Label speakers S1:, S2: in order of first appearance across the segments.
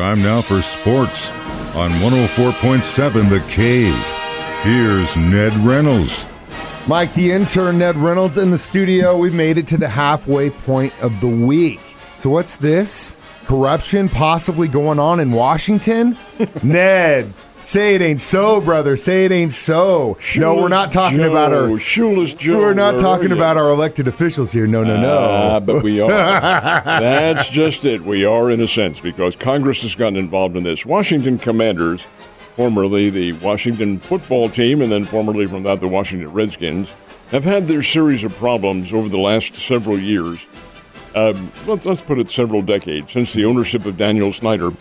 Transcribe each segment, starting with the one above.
S1: Time now for sports on 104.7 The Cave. Here's Ned Reynolds.
S2: Mike, the intern, Ned Reynolds in the studio. We've made it to the halfway point of the week. So, what's this? Corruption possibly going on in Washington? Ned, say it ain't so, brother. Say it ain't so. no, we're not talking
S3: Joe,
S2: about our.
S3: Shoeless Joe.
S2: We're not talking about our elected officials here. No, no, no.
S3: Ah, but we are. That's just it. We are, in a sense, because Congress has gotten involved in this. Washington Commanders, formerly the Washington football team, and then formerly from that, the Washington Redskins, have had their series of problems over the last several years. Um, let's, let's put it several decades since the ownership of Daniel Snyder.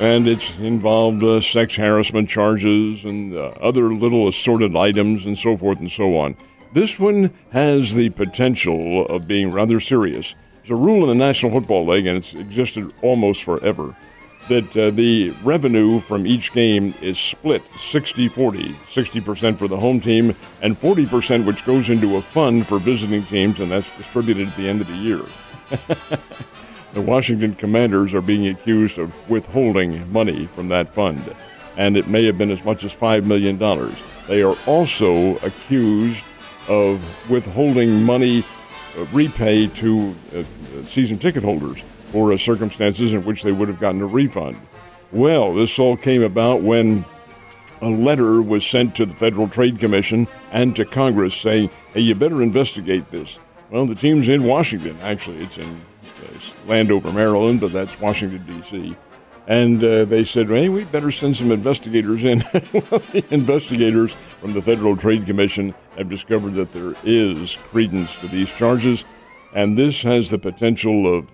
S3: And it's involved uh, sex harassment charges and uh, other little assorted items and so forth and so on. This one has the potential of being rather serious. There's a rule in the National Football League, and it's existed almost forever, that uh, the revenue from each game is split 60 40. 60% for the home team, and 40% which goes into a fund for visiting teams, and that's distributed at the end of the year. The Washington Commanders are being accused of withholding money from that fund, and it may have been as much as $5 million. They are also accused of withholding money uh, repay to uh, season ticket holders for uh, circumstances in which they would have gotten a refund. Well, this all came about when a letter was sent to the Federal Trade Commission and to Congress saying, hey, you better investigate this. Well, the team's in Washington, actually. It's in Landover, Maryland, but that's Washington, D.C. And uh, they said, hey, we better send some investigators in. well, the investigators from the Federal Trade Commission have discovered that there is credence to these charges, and this has the potential of,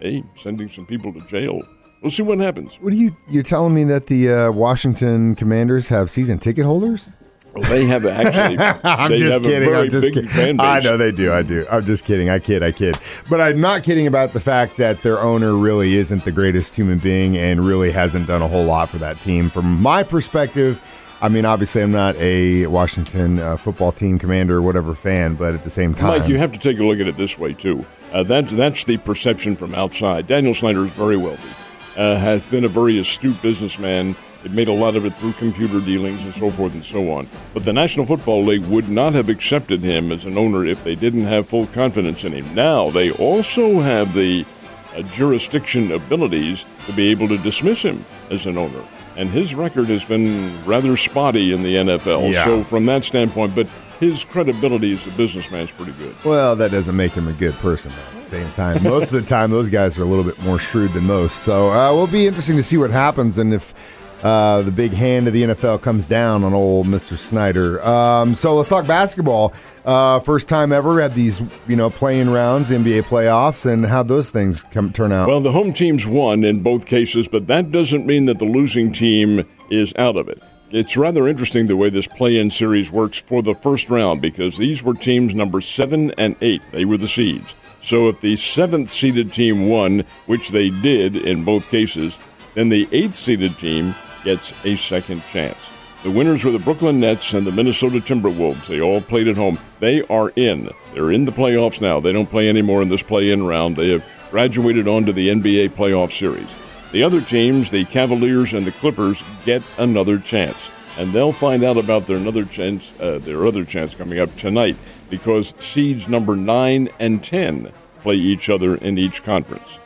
S3: hey, sending some people to jail. We'll see what happens.
S2: What are you? You're telling me that the uh, Washington Commanders have season ticket holders?
S3: Well, they have actually.
S2: I'm just kidding. I'm just kidding. I know they do. I do. I'm just kidding. I kid. I kid. But I'm not kidding about the fact that their owner really isn't the greatest human being and really hasn't done a whole lot for that team. From my perspective, I mean, obviously, I'm not a Washington uh, football team commander or whatever fan, but at the same time,
S3: Mike, you have to take a look at it this way too. Uh, that's that's the perception from outside. Daniel Snyder is very wealthy, uh, has been a very astute businessman. It made a lot of it through computer dealings and so forth and so on. But the National Football League would not have accepted him as an owner if they didn't have full confidence in him. Now they also have the uh, jurisdiction abilities to be able to dismiss him as an owner. And his record has been rather spotty in the NFL.
S2: Yeah.
S3: So from that standpoint, but his credibility as a businessman is pretty good.
S2: Well, that doesn't make him a good person though, at the same time. Most of the time, those guys are a little bit more shrewd than most. So uh, will be interesting to see what happens and if uh, the big hand of the NFL comes down on old Mr. Snyder. Um, so let's talk basketball. Uh, first time ever had these, you know, playing rounds, NBA playoffs, and how those things come turn out.
S3: Well, the home teams won in both cases, but that doesn't mean that the losing team is out of it. It's rather interesting the way this play in series works for the first round because these were teams number seven and eight. They were the seeds. So if the seventh seeded team won, which they did in both cases, then the eighth seeded team gets a second chance. The winners were the Brooklyn Nets and the Minnesota Timberwolves. They all played at home. They are in. They're in the playoffs now. They don't play anymore in this play in round. They have graduated on to the NBA playoff series. The other teams, the Cavaliers and the Clippers, get another chance. And they'll find out about their another chance, uh, their other chance coming up tonight, because seeds number nine and ten play each other in each conference.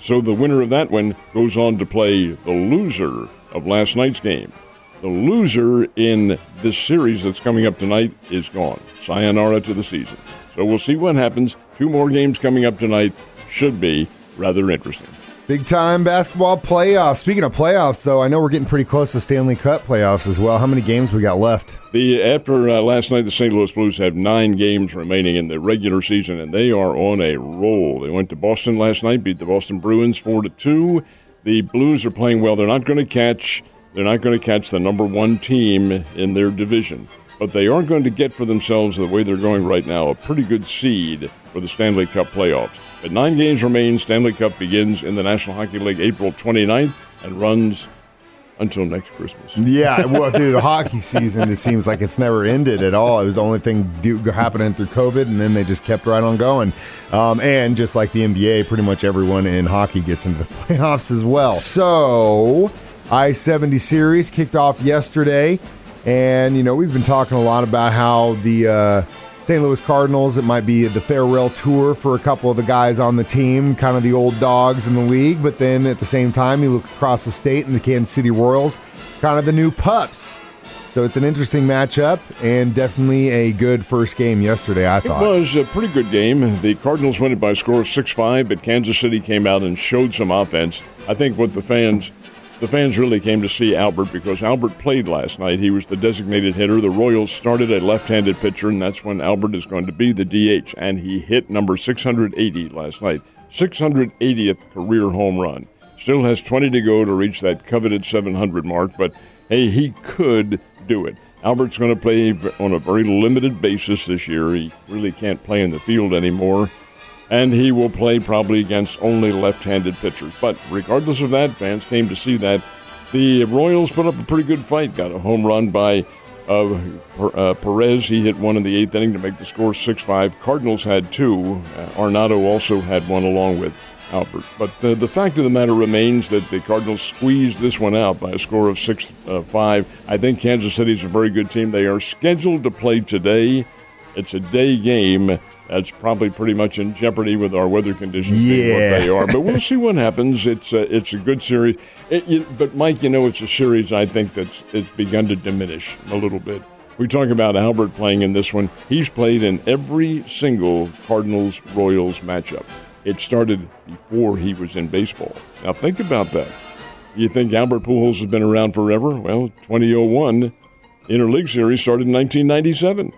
S3: So the winner of that one goes on to play the loser of last night's game. The loser in this series that's coming up tonight is gone. Sayonara to the season. So we'll see what happens. Two more games coming up tonight should be rather interesting.
S2: Big time basketball playoffs. Speaking of playoffs, though, I know we're getting pretty close to Stanley Cup playoffs as well. How many games we got left?
S3: The after uh, last night, the St. Louis Blues have nine games remaining in the regular season, and they are on a roll. They went to Boston last night, beat the Boston Bruins four to two. The Blues are playing well. They're not going to catch. They're not going to catch the number one team in their division, but they are going to get for themselves the way they're going right now a pretty good seed for the Stanley Cup playoffs. But nine games remain. Stanley Cup begins in the National Hockey League April 29th and runs until next Christmas.
S2: Yeah, well, dude, the hockey season it seems like it's never ended at all. It was the only thing do, happening through COVID, and then they just kept right on going. Um, and just like the NBA, pretty much everyone in hockey gets into the playoffs as well. So, I seventy series kicked off yesterday, and you know we've been talking a lot about how the. Uh, St. Louis Cardinals. It might be the farewell tour for a couple of the guys on the team, kind of the old dogs in the league. But then at the same time, you look across the state and the Kansas City Royals, kind of the new pups. So it's an interesting matchup and definitely a good first game yesterday, I thought.
S3: It was a pretty good game. The Cardinals won it by a score of 6 5, but Kansas City came out and showed some offense. I think what the fans the fans really came to see Albert because Albert played last night. He was the designated hitter. The Royals started a left handed pitcher, and that's when Albert is going to be the DH. And he hit number 680 last night. 680th career home run. Still has 20 to go to reach that coveted 700 mark, but hey, he could do it. Albert's going to play on a very limited basis this year. He really can't play in the field anymore and he will play probably against only left handed pitchers. But regardless of that, fans came to see that. The Royals put up a pretty good fight, got a home run by uh, uh, Perez. He hit one in the eighth inning to make the score 6 5. Cardinals had two. Uh, Arenado also had one along with Albert. But uh, the fact of the matter remains that the Cardinals squeezed this one out by a score of 6 uh, 5. I think Kansas City is a very good team. They are scheduled to play today. It's a day game that's probably pretty much in jeopardy with our weather conditions
S2: yeah.
S3: being what they are. But we'll see what happens. It's a, it's a good series. It, you, but Mike, you know, it's a series I think that's it's begun to diminish a little bit. We talk about Albert playing in this one. He's played in every single Cardinals Royals matchup. It started before he was in baseball. Now think about that. You think Albert Pujols has been around forever? Well, 2001 Interleague Series started in 1997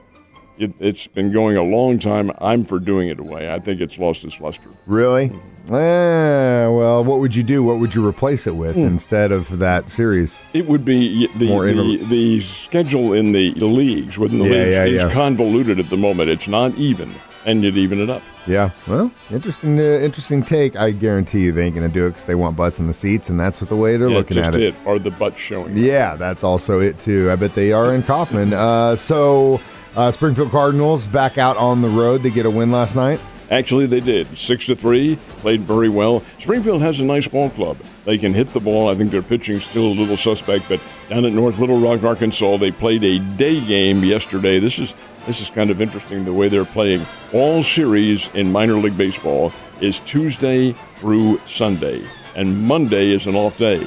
S3: it, has been going a long time. I'm for doing it away. I think it's lost its luster.
S2: Really? Mm-hmm. Well, what would you do? What would you replace it with mm. instead of that series?
S3: It would be the the, the, schedule in the leagues within the yeah, leagues yeah, is yeah. convoluted at the moment. It's not even, and you'd even it up.
S2: Yeah. Well, interesting. Uh, interesting take. I guarantee you they ain't gonna do it because they want butts in the seats, and that's what the way they're looking at it.
S3: it. Are the butts showing?
S2: Yeah, that's also it too. I bet they are in Kauffman. Uh, so. Uh, Springfield Cardinals back out on the road. They get a win last night.
S3: Actually, they did. Six to three, played very well. Springfield has a nice ball club. They can hit the ball. I think their pitching's still a little suspect, but down at North Little Rock, Arkansas, they played a day game yesterday. This is this is kind of interesting the way they're playing. All series in minor league baseball is Tuesday through Sunday, and Monday is an off day.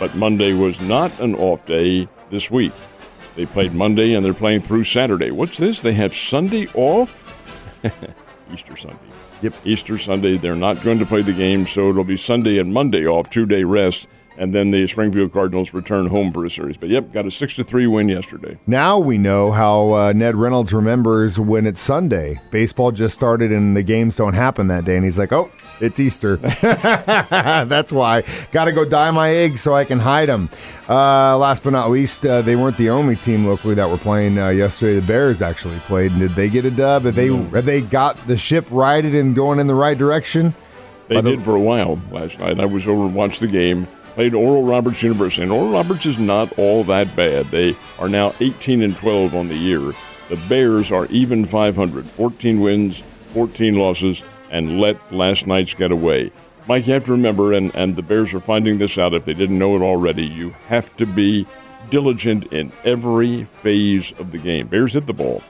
S3: But Monday was not an off day this week. They played Monday and they're playing through Saturday. What's this? They have Sunday off? Easter Sunday.
S2: Yep.
S3: Easter Sunday. They're not going to play the game, so it'll be Sunday and Monday off, two day rest and then the Springfield Cardinals return home for a series. But yep, got a six to three win yesterday.
S2: Now we know how uh, Ned Reynolds remembers when it's Sunday. Baseball just started and the games don't happen that day, and he's like, "Oh, it's Easter." That's why. Got to go dye my eggs so I can hide them. Uh, last but not least, uh, they weren't the only team locally that were playing uh, yesterday. The Bears actually played. And did they get a dub? Have they have they got the ship righted and going in the right direction?
S3: They did for a while last night. I was over and watched the game played Oral Roberts University, and Oral Roberts is not all that bad. They are now 18 and 12 on the year. The Bears are even 500, 14 wins, 14 losses, and let last night's get away. Mike, you have to remember, and, and the Bears are finding this out if they didn't know it already, you have to be diligent in every phase of the game. Bears hit the ball.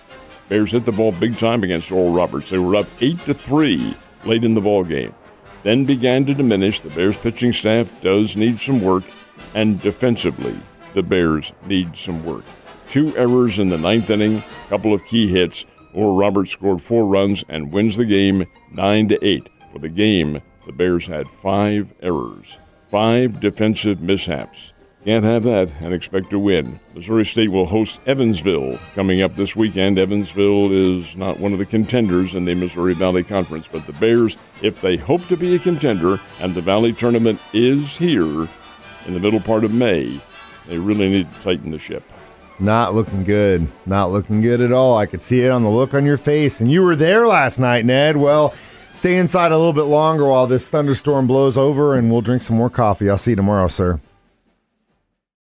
S3: Bears hit the ball big time against Oral Roberts. They were up 8 to 3 late in the ball game then began to diminish. The Bears pitching staff does need some work, and defensively, the Bears need some work. Two errors in the ninth inning, a couple of key hits. Oral Roberts scored four runs and wins the game nine to eight. For the game, the Bears had five errors, five defensive mishaps. Can't have that and expect to win. Missouri State will host Evansville coming up this weekend. Evansville is not one of the contenders in the Missouri Valley Conference, but the Bears, if they hope to be a contender, and the Valley Tournament is here in the middle part of May, they really need to tighten the ship.
S2: Not looking good. Not looking good at all. I could see it on the look on your face. And you were there last night, Ned. Well, stay inside a little bit longer while this thunderstorm blows over, and we'll drink some more coffee. I'll see you tomorrow, sir.